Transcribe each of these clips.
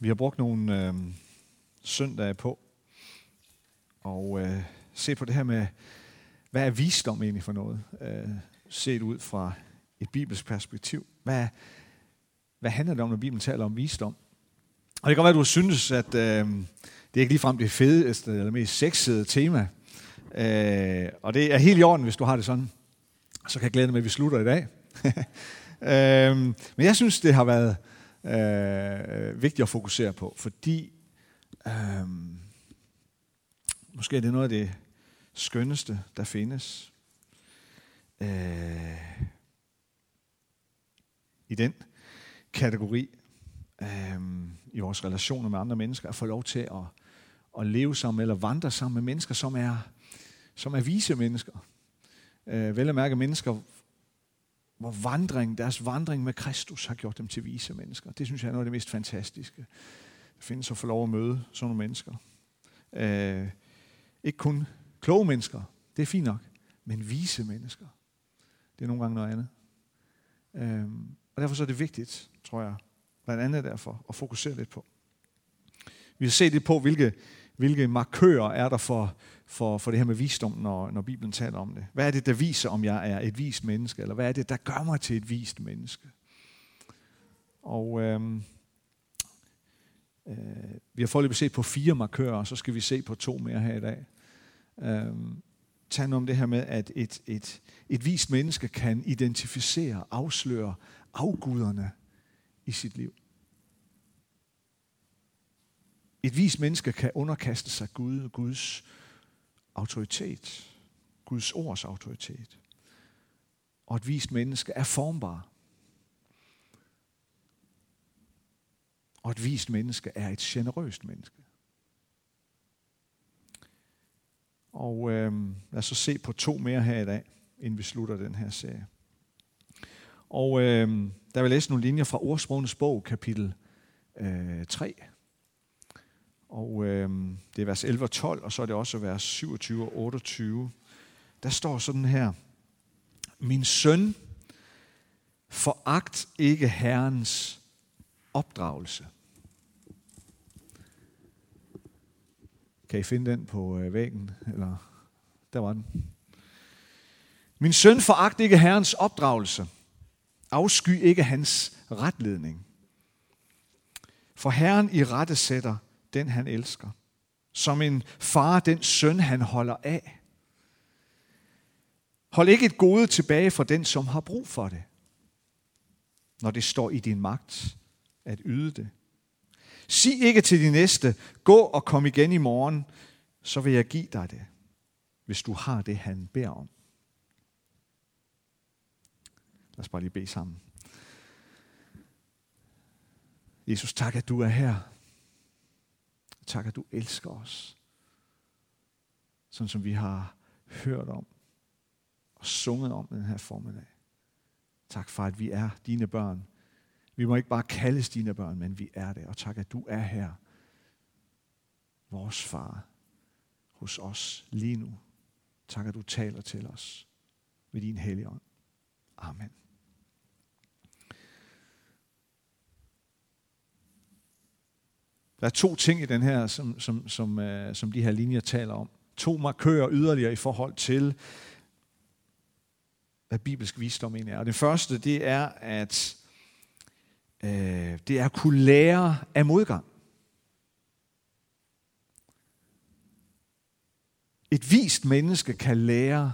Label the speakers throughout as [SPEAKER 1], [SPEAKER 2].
[SPEAKER 1] Vi har brugt nogle øh, søndage på og øh, se på det her med, hvad er visdom egentlig for noget? Øh, set ud fra et bibelsk perspektiv. Hvad, hvad handler det om, når Bibelen taler om visdom? Og det kan godt være, at du synes, at øh, det er ikke ligefrem det fedeste eller mest sexede tema. Øh, og det er helt i orden, hvis du har det sådan. Så kan jeg glæde mig, at vi slutter i dag. øh, men jeg synes, det har været øh, vigtigt at fokusere på, fordi øh, måske er det noget af det skønneste, der findes. Øh, I den kategori øh, i vores relationer med andre mennesker, at få lov til at, at leve sammen eller vandre sammen med mennesker, som er, som er vise mennesker. Øh, vel at mærke mennesker, hvor vandring, deres vandring med Kristus har gjort dem til vise mennesker. Det synes jeg er noget af det mest fantastiske. Det findes at få lov at møde sådan nogle mennesker. Øh, ikke kun kloge mennesker, det er fint nok, men vise mennesker. Det er nogle gange noget andet. Øh, og derfor så er det vigtigt, tror jeg, blandt andet derfor, at fokusere lidt på. Vi har set lidt på, hvilke, hvilke markører er der for, for, for det her med visdom, når, når Bibelen taler om det. Hvad er det, der viser, om jeg er et vist menneske? Eller hvad er det, der gør mig til et vist menneske? Og øhm, øh, vi har forløbet set på fire markører, og så skal vi se på to mere her i dag. Øhm, tag om det her med, at et, et, et vist menneske kan identificere, afsløre afguderne i sit liv. Et vis menneske kan underkaste sig Gud, Guds autoritet. Guds ords autoritet. Og et vist menneske er formbar. Og et vist menneske er et generøst menneske. Og øh, lad os så se på to mere her i dag, inden vi slutter den her serie. Og øh, der vil læse nogle linjer fra Ordsprogenes bog, kapitel øh, 3. Og øh, det er vers 11 og 12, og så er det også vers 27 og 28. Der står sådan her. Min søn, foragt ikke Herrens opdragelse. Kan I finde den på øh, væggen? Eller der var den. Min søn, foragt ikke Herrens opdragelse. Afsky ikke hans retledning. For Herren i rette sætter den han elsker. Som en far den søn han holder af. Hold ikke et gode tilbage for den, som har brug for det, når det står i din magt at yde det. Sig ikke til din næste, gå og kom igen i morgen, så vil jeg give dig det, hvis du har det, han beder om. Lad os bare lige bede sammen. Jesus, tak, at du er her. Tak, at du elsker os. Sådan som vi har hørt om og sunget om den her formiddag. Tak for, at vi er dine børn. Vi må ikke bare kaldes dine børn, men vi er det. Og tak, at du er her. Vores far hos os lige nu. Tak, at du taler til os ved din hellige ånd. Amen. Der er to ting i den her, som, som, som, øh, som de her linjer taler om. To markører yderligere i forhold til, hvad bibelsk visdom egentlig er. Og det første, det er, at øh, det er at kunne lære af modgang. Et vist menneske kan lære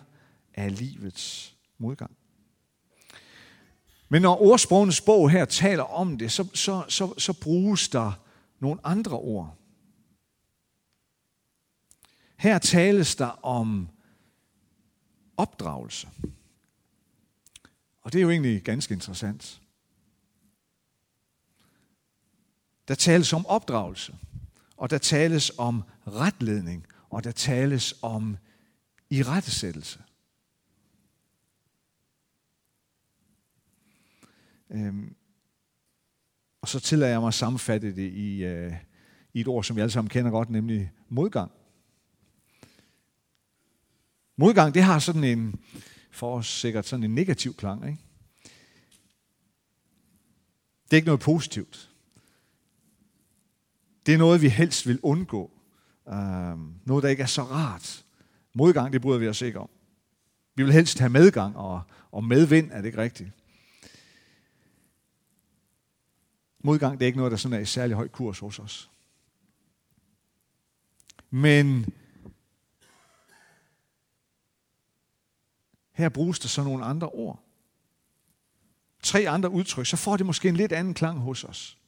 [SPEAKER 1] af livets modgang. Men når ordsprogenes bog her taler om det, så, så, så, så bruges der nogle andre ord. Her tales der om opdragelse. Og det er jo egentlig ganske interessant. Der tales om opdragelse, og der tales om retledning, og der tales om irettesættelse. Øhm, og så tillader jeg mig at sammenfatte det i, øh, i et ord, som vi alle sammen kender godt, nemlig modgang. Modgang, det har sådan en, for os sikkert sådan en negativ klang. Ikke? Det er ikke noget positivt. Det er noget, vi helst vil undgå. Uh, noget, der ikke er så rart. Modgang, det bryder vi os ikke om. Vi vil helst have medgang og, og medvind, er det ikke rigtigt? Modgang, det er ikke noget, der sådan er i særlig høj kurs hos os. Men her bruges der så nogle andre ord. Tre andre udtryk, så får det måske en lidt anden klang hos os.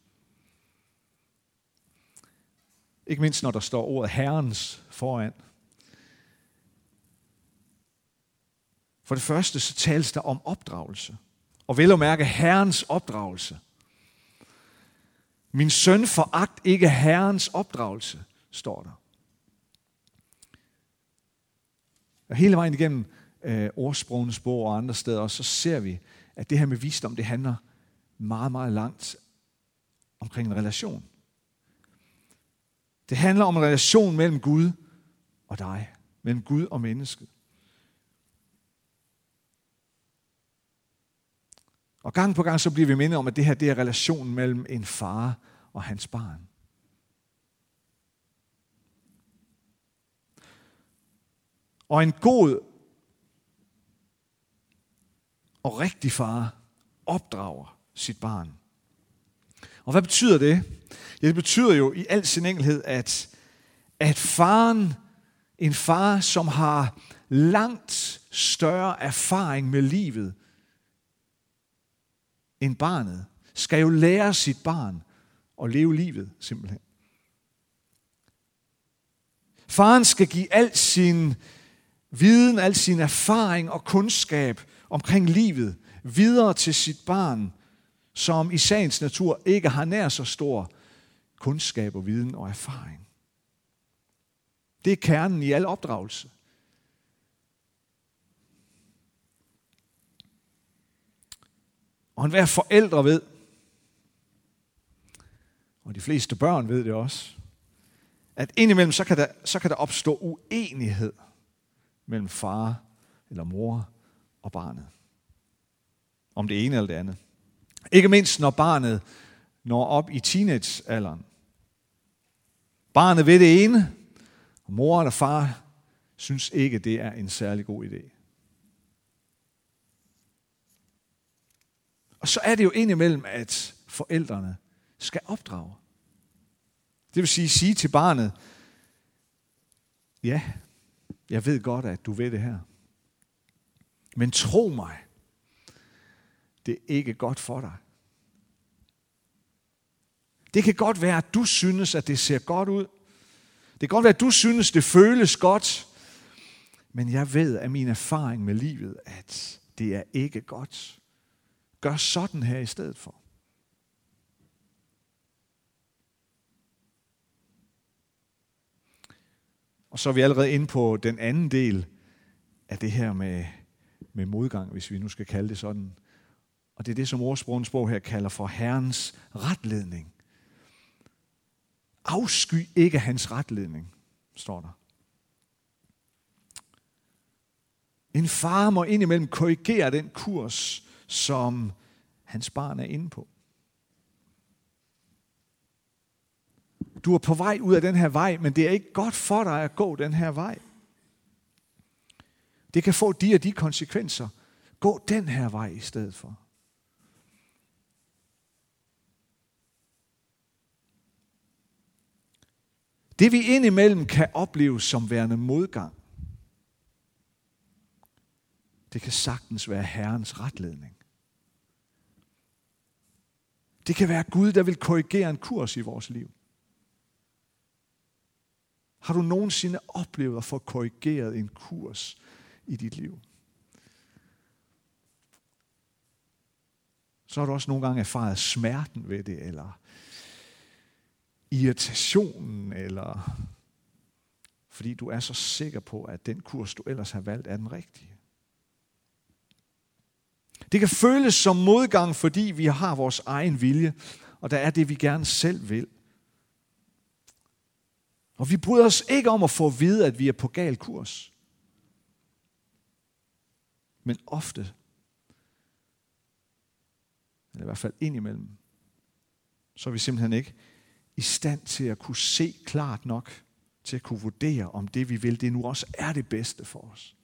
[SPEAKER 1] Ikke mindst når der står ordet Herrens foran. For det første så tales der om opdragelse. Og vel at mærke Herrens opdragelse. Min søn foragt ikke Herrens opdragelse, står der. Og hele vejen igennem øh, ordsprogenes bog og andre steder, så ser vi, at det her med visdom, det handler meget, meget langt omkring en relation. Det handler om en relation mellem Gud og dig, mellem Gud og mennesket. Og gang på gang så bliver vi mindet om, at det her det er relationen mellem en far og hans barn. Og en god og rigtig far opdrager sit barn. Og hvad betyder det? Ja, det betyder jo i al sin enkelhed, at, at faren, en far, som har langt større erfaring med livet end barnet, skal jo lære sit barn at leve livet simpelthen. Faren skal give al sin viden, al sin erfaring og kundskab omkring livet videre til sit barn, som i sagens natur ikke har nær så stor kundskab og viden og erfaring. Det er kernen i al opdragelse. Og enhver forældre ved, og de fleste børn ved det også, at indimellem så kan der, så kan der opstå uenighed mellem far eller mor og barnet. Om det ene eller det andet. Ikke mindst når barnet når op i teenagealderen. Barnet ved det ene, og mor eller far synes ikke, det er en særlig god idé. Og så er det jo indimellem, at forældrene skal opdrage. Det vil sige, sige til barnet, ja, jeg ved godt, at du ved det her. Men tro mig, det er ikke godt for dig. Det kan godt være, at du synes, at det ser godt ud. Det kan godt være, at du synes, det føles godt. Men jeg ved af min erfaring med livet, at det er ikke godt. Gør sådan her i stedet for. Og så er vi allerede inde på den anden del af det her med, med modgang, hvis vi nu skal kalde det sådan. Og det er det, som ordsprogens bog her kalder for Herrens retledning. Afsky ikke hans retledning, står der. En far må indimellem korrigere den kurs, som hans barn er inde på. Du er på vej ud af den her vej, men det er ikke godt for dig at gå den her vej. Det kan få de og de konsekvenser. Gå den her vej i stedet for. Det vi indimellem kan opleve som værende modgang, det kan sagtens være Herrens retledning. Det kan være Gud, der vil korrigere en kurs i vores liv. Har du nogensinde oplevet at få korrigeret en kurs i dit liv? Så har du også nogle gange erfaret smerten ved det, eller irritationen, eller fordi du er så sikker på, at den kurs, du ellers har valgt, er den rigtige. Det kan føles som modgang, fordi vi har vores egen vilje, og der er det, vi gerne selv vil. Og vi bryder os ikke om at få at vide, at vi er på gal kurs. Men ofte, eller i hvert fald indimellem, så er vi simpelthen ikke i stand til at kunne se klart nok, til at kunne vurdere, om det vi vil, det nu også er det bedste for os.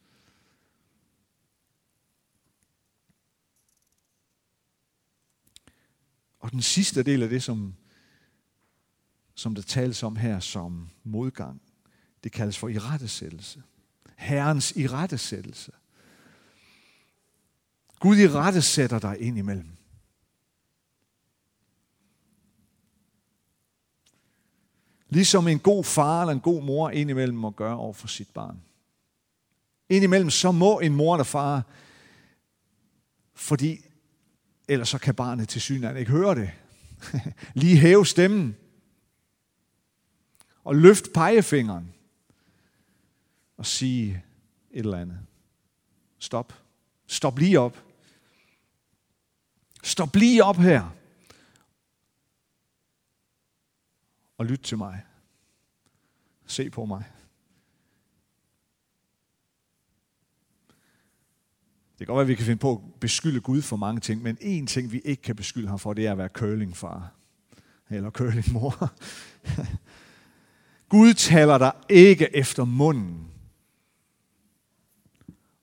[SPEAKER 1] Og den sidste del af det, som, som der tales om her som modgang, det kaldes for irettesættelse. Herrens irettesættelse. Gud irettesætter dig ind imellem. Ligesom en god far eller en god mor indimellem må gøre over for sit barn. Indimellem så må en mor eller far, fordi ellers så kan barnet til synligheden ikke høre det. Lige hæve stemmen og løft pegefingeren og sige et eller andet. Stop. Stop lige op. Stop lige op her. Og lyt til mig. Se på mig. Kan godt være, at vi kan finde på at beskylde Gud for mange ting, men en ting, vi ikke kan beskylde ham for, det er at være curlingfar. Eller curlingmor. Gud taler dig ikke efter munden.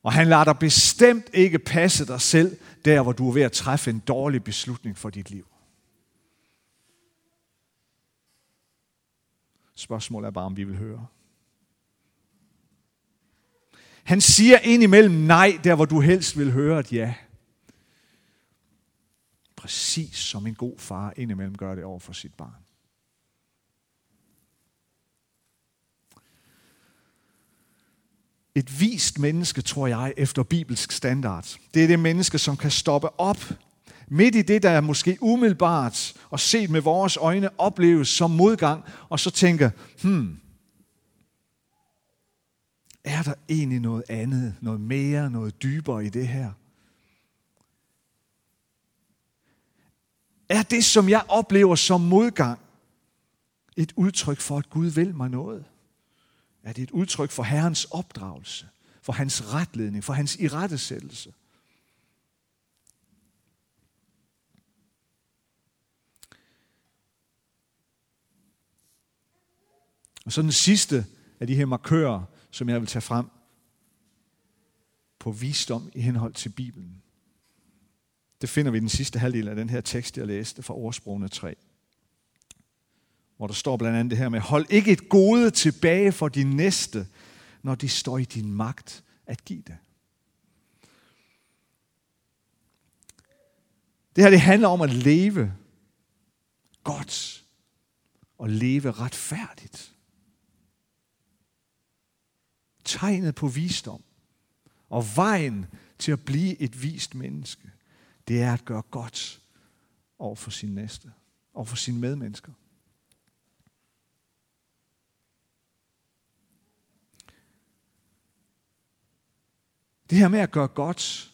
[SPEAKER 1] Og han lader dig bestemt ikke passe dig selv, der hvor du er ved at træffe en dårlig beslutning for dit liv. Spørgsmålet er bare, om vi vil høre. Han siger indimellem nej, der hvor du helst vil høre et ja. Præcis som en god far indimellem gør det over for sit barn. Et vist menneske, tror jeg, efter bibelsk standard. Det er det menneske, som kan stoppe op midt i det, der er måske umiddelbart og set med vores øjne opleves som modgang, og så tænker, hmm, er der egentlig noget andet, noget mere, noget dybere i det her? Er det, som jeg oplever som modgang, et udtryk for, at Gud vil mig noget? Er det et udtryk for Herrens opdragelse, for hans retledning, for hans irettesættelse? Og så den sidste af de her markører, som jeg vil tage frem på visdom i henhold til Bibelen. Det finder vi i den sidste halvdel af den her tekst, jeg læste fra Ordsprogene 3. Hvor der står blandt andet det her med, hold ikke et gode tilbage for din næste, når de står i din magt at give det. Det her det handler om at leve godt og leve retfærdigt tegnet på visdom. Og vejen til at blive et vist menneske, det er at gøre godt over for sin næste, over for sine medmennesker. Det her med at gøre godt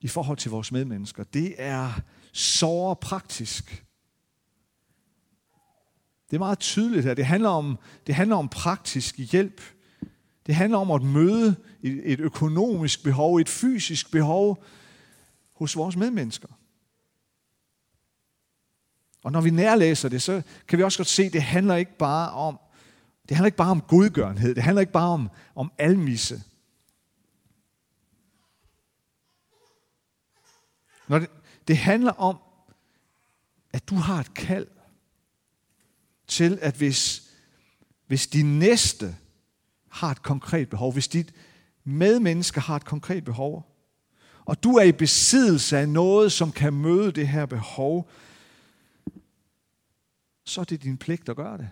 [SPEAKER 1] i forhold til vores medmennesker, det er så praktisk. Det er meget tydeligt her. Det handler om, det handler om praktisk hjælp. Det handler om at møde et, et økonomisk behov, et fysisk behov hos vores medmennesker. Og når vi nærlæser det, så kan vi også godt se, at det handler ikke bare om, det handler ikke bare om godgørenhed. Det handler ikke bare om, om almisse. Når det, det handler om, at du har et kald til, at hvis, hvis de næste har et konkret behov, hvis dit medmenneske har et konkret behov, og du er i besiddelse af noget, som kan møde det her behov, så er det din pligt at gøre det.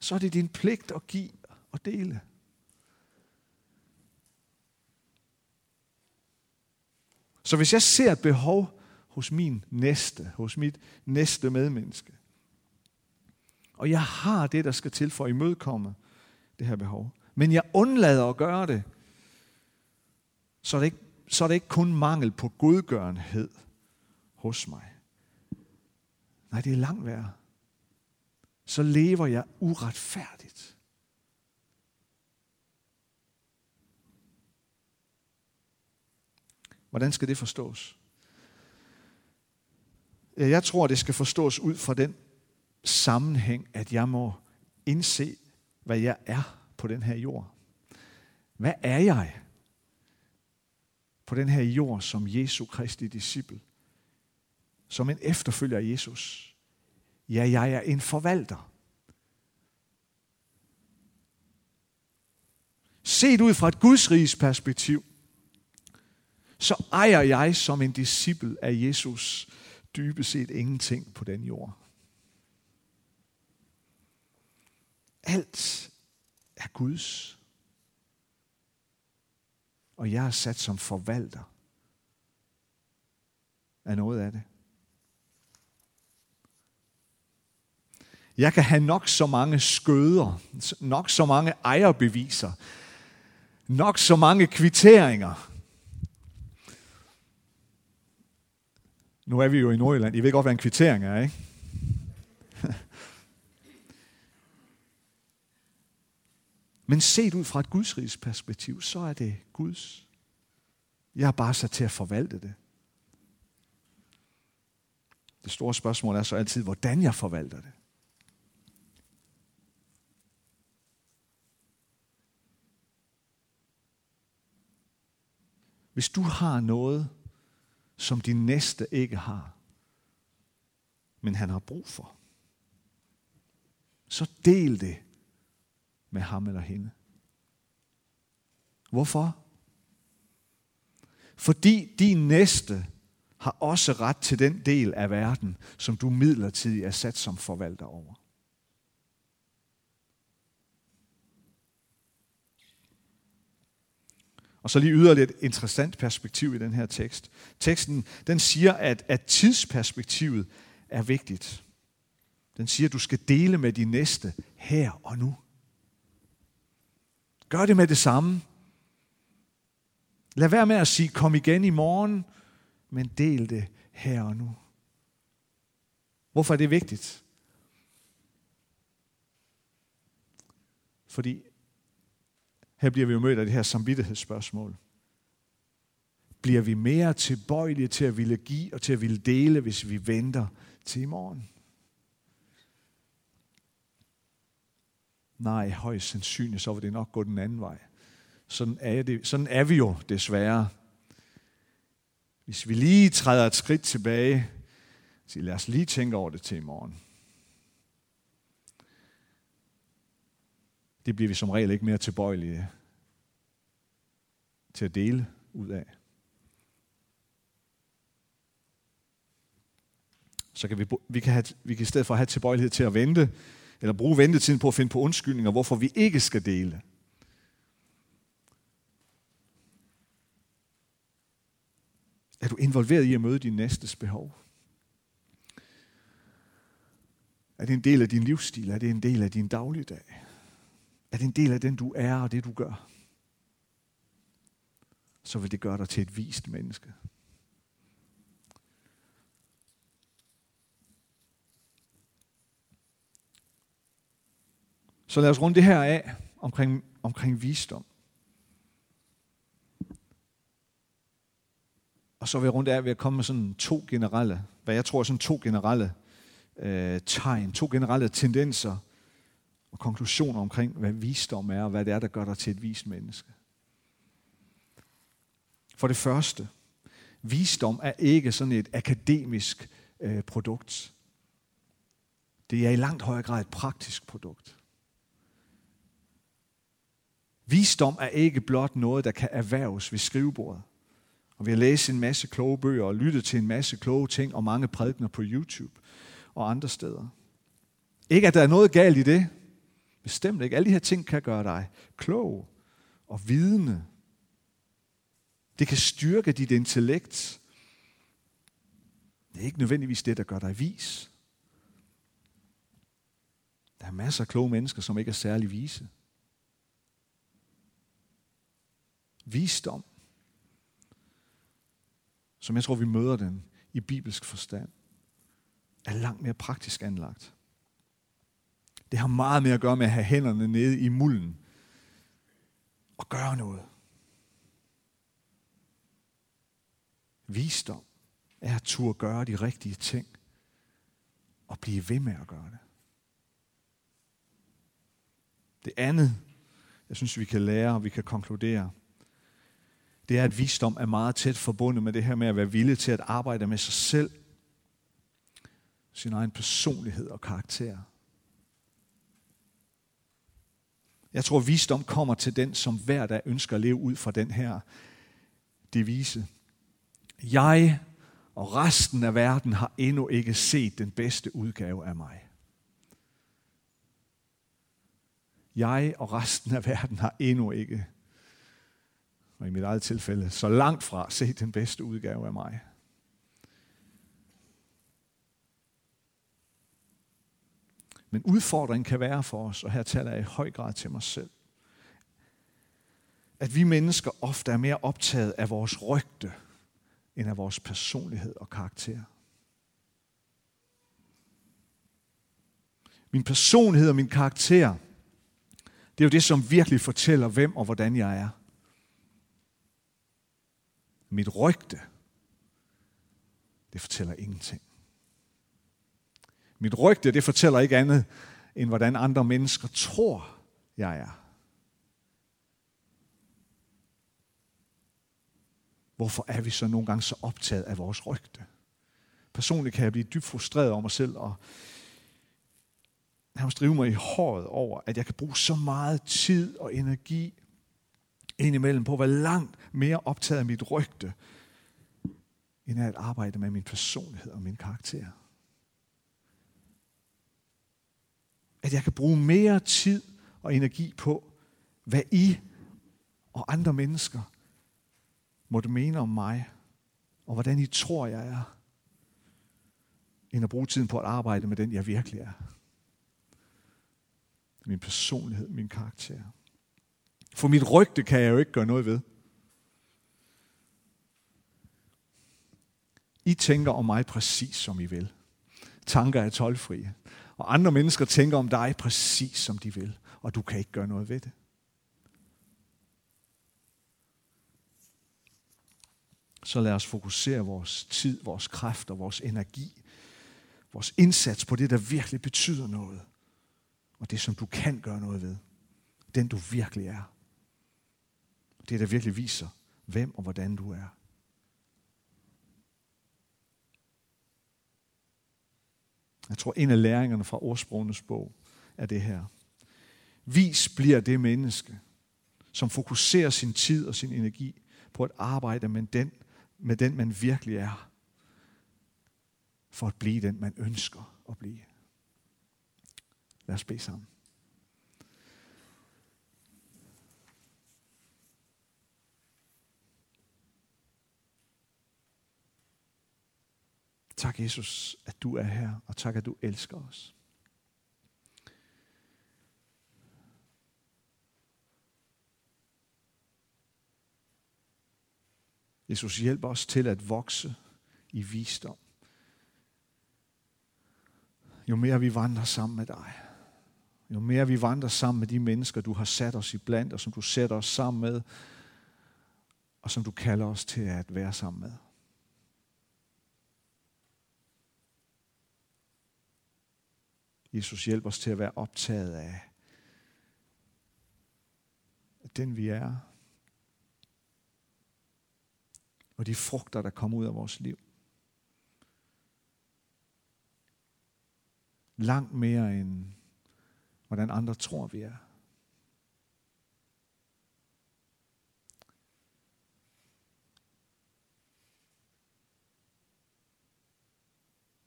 [SPEAKER 1] Så er det din pligt at give og dele. Så hvis jeg ser et behov hos min næste, hos mit næste medmenneske. Og jeg har det, der skal til for at imødekomme det her behov. Men jeg undlader at gøre det, så er det ikke, så er det ikke kun mangel på godgørenhed hos mig. Nej, det er langt værre. Så lever jeg uretfærdigt. Hvordan skal det forstås? Øh, jeg tror, det skal forstås ud fra den sammenhæng, at jeg må indse, hvad jeg er på den her jord. Hvad er jeg på den her jord som Jesu Kristi disciple? Som en efterfølger af Jesus? Ja, jeg er en forvalter. Set ud fra et gudsriges perspektiv, så ejer jeg som en disciple af Jesus dybest set ingenting på den jord. Alt er Guds. Og jeg er sat som forvalter af noget af det. Jeg kan have nok så mange skøder, nok så mange ejerbeviser, nok så mange kvitteringer. Nu er vi jo i Nordjylland. I ved godt, hvad en kvittering er, ikke? Men set ud fra et gudsrigs perspektiv, så er det Guds. Jeg er bare sat til at forvalte det. Det store spørgsmål er så altid, hvordan jeg forvalter det. Hvis du har noget, som din næste ikke har, men han har brug for, så del det med ham eller hende. Hvorfor? Fordi din næste har også ret til den del af verden, som du midlertidigt er sat som forvalter over. Og så lige yderligere et interessant perspektiv i den her tekst. Teksten den siger, at, at tidsperspektivet er vigtigt. Den siger, at du skal dele med de næste her og nu. Gør det med det samme. Lad være med at sige, kom igen i morgen, men del det her og nu. Hvorfor er det vigtigt? Fordi her bliver vi jo mødt af det her samvittighedsspørgsmål. Bliver vi mere tilbøjelige til at ville give og til at ville dele, hvis vi venter til i morgen? Nej, højst sandsynligt, så vil det nok gå den anden vej. Sådan er, det, sådan er vi jo desværre. Hvis vi lige træder et skridt tilbage, så lad os lige tænke over det til i morgen. Det bliver vi som regel ikke mere tilbøjelige til at dele ud af. Så kan vi, vi, kan have, vi kan i stedet for have tilbøjelighed til at vente, eller bruge ventetiden på at finde på undskyldninger, hvorfor vi ikke skal dele. Er du involveret i at møde din næstes behov? Er det en del af din livsstil? Er det en del af din dagligdag? Er det en del af den, du er og det, du gør? Så vil det gøre dig til et vist menneske. Så lad os runde det her af omkring, omkring visdom. Og så vil jeg runde af ved at komme med sådan to generelle, hvad jeg tror er sådan to generelle øh, tegn, to generelle tendenser og konklusioner omkring, hvad visdom er, og hvad det er, der gør dig til et vist menneske. For det første, visdom er ikke sådan et akademisk øh, produkt. Det er i langt højere grad et praktisk produkt. Visdom er ikke blot noget, der kan erhverves ved skrivebordet. Og vi har læst en masse kloge bøger og lyttet til en masse kloge ting og mange prædikner på YouTube og andre steder. Ikke at der er noget galt i det. Bestemt ikke. Alle de her ting kan gøre dig klog og vidende. Det kan styrke dit intellekt. Det er ikke nødvendigvis det, der gør dig vis. Der er masser af kloge mennesker, som ikke er særlig vise. visdom, som jeg tror, vi møder den i bibelsk forstand, er langt mere praktisk anlagt. Det har meget mere at gøre med at have hænderne nede i mulden og gøre noget. Visdom er at turde gøre de rigtige ting og blive ved med at gøre det. Det andet, jeg synes, vi kan lære og vi kan konkludere, det er, at visdom er meget tæt forbundet med det her med at være villig til at arbejde med sig selv, sin egen personlighed og karakter. Jeg tror, visdom kommer til den, som hver dag ønsker at leve ud fra den her devise. Jeg og resten af verden har endnu ikke set den bedste udgave af mig. Jeg og resten af verden har endnu ikke, og i mit eget tilfælde, så langt fra set den bedste udgave af mig. Men udfordringen kan være for os, og her taler jeg i høj grad til mig selv, at vi mennesker ofte er mere optaget af vores rygte, end af vores personlighed og karakter. Min personlighed og min karakter, det er jo det, som virkelig fortæller, hvem og hvordan jeg er. Mit rygte, det fortæller ingenting. Mit rygte, det fortæller ikke andet, end hvordan andre mennesker tror, jeg er. Hvorfor er vi så nogle gange så optaget af vores rygte? Personligt kan jeg blive dybt frustreret over mig selv, og nærmest drive mig i håret over, at jeg kan bruge så meget tid og energi indimellem på at være langt mere optaget af mit rygte, end af at arbejde med min personlighed og min karakter. At jeg kan bruge mere tid og energi på, hvad I og andre mennesker måtte mene om mig, og hvordan I tror, jeg er, end at bruge tiden på at arbejde med den, jeg virkelig er. Min personlighed, min karakter. For mit rygte kan jeg jo ikke gøre noget ved. I tænker om mig præcis som I vil. Tanker er tolvfrie. Og andre mennesker tænker om dig præcis som de vil. Og du kan ikke gøre noget ved det. Så lad os fokusere vores tid, vores kræfter, vores energi, vores indsats på det, der virkelig betyder noget. Og det, som du kan gøre noget ved. Den, du virkelig er. Det, der virkelig viser, hvem og hvordan du er. Jeg tror, en af læringerne fra ordsprogenes bog er det her. Vis bliver det menneske, som fokuserer sin tid og sin energi på at arbejde med den, med den man virkelig er, for at blive den, man ønsker at blive. Lad os bede sammen. Tak, Jesus, at du er her, og tak, at du elsker os. Jesus, hjælp os til at vokse i visdom. Jo mere vi vandrer sammen med dig, jo mere vi vandrer sammen med de mennesker, du har sat os i blandt, og som du sætter os sammen med, og som du kalder os til at være sammen med. Jesus, hjælp os til at være optaget af den vi er, og de frugter, der kommer ud af vores liv. Langt mere end hvordan andre tror, vi er.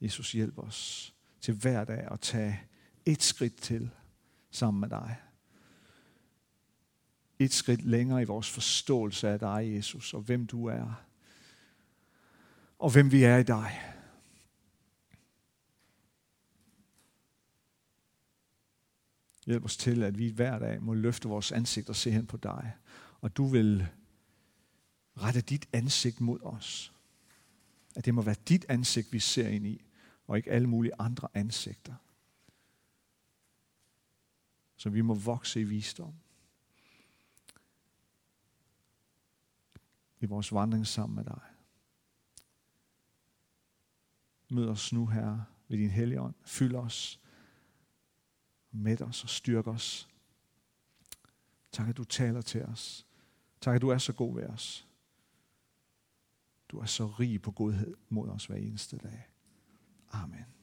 [SPEAKER 1] Jesus, hjælp os til hver dag at tage et skridt til sammen med dig. Et skridt længere i vores forståelse af dig, Jesus, og hvem du er. Og hvem vi er i dig. Hjælp os til, at vi hver dag må løfte vores ansigt og se hen på dig. Og du vil rette dit ansigt mod os. At det må være dit ansigt, vi ser ind i og ikke alle mulige andre ansigter. Så vi må vokse i visdom. I vores vandring sammen med dig. Mød os nu her ved din hellige ånd. Fyld os, med os og styrk os. Tak, at du taler til os. Tak, at du er så god ved os. Du er så rig på godhed mod os hver eneste dag. Amen.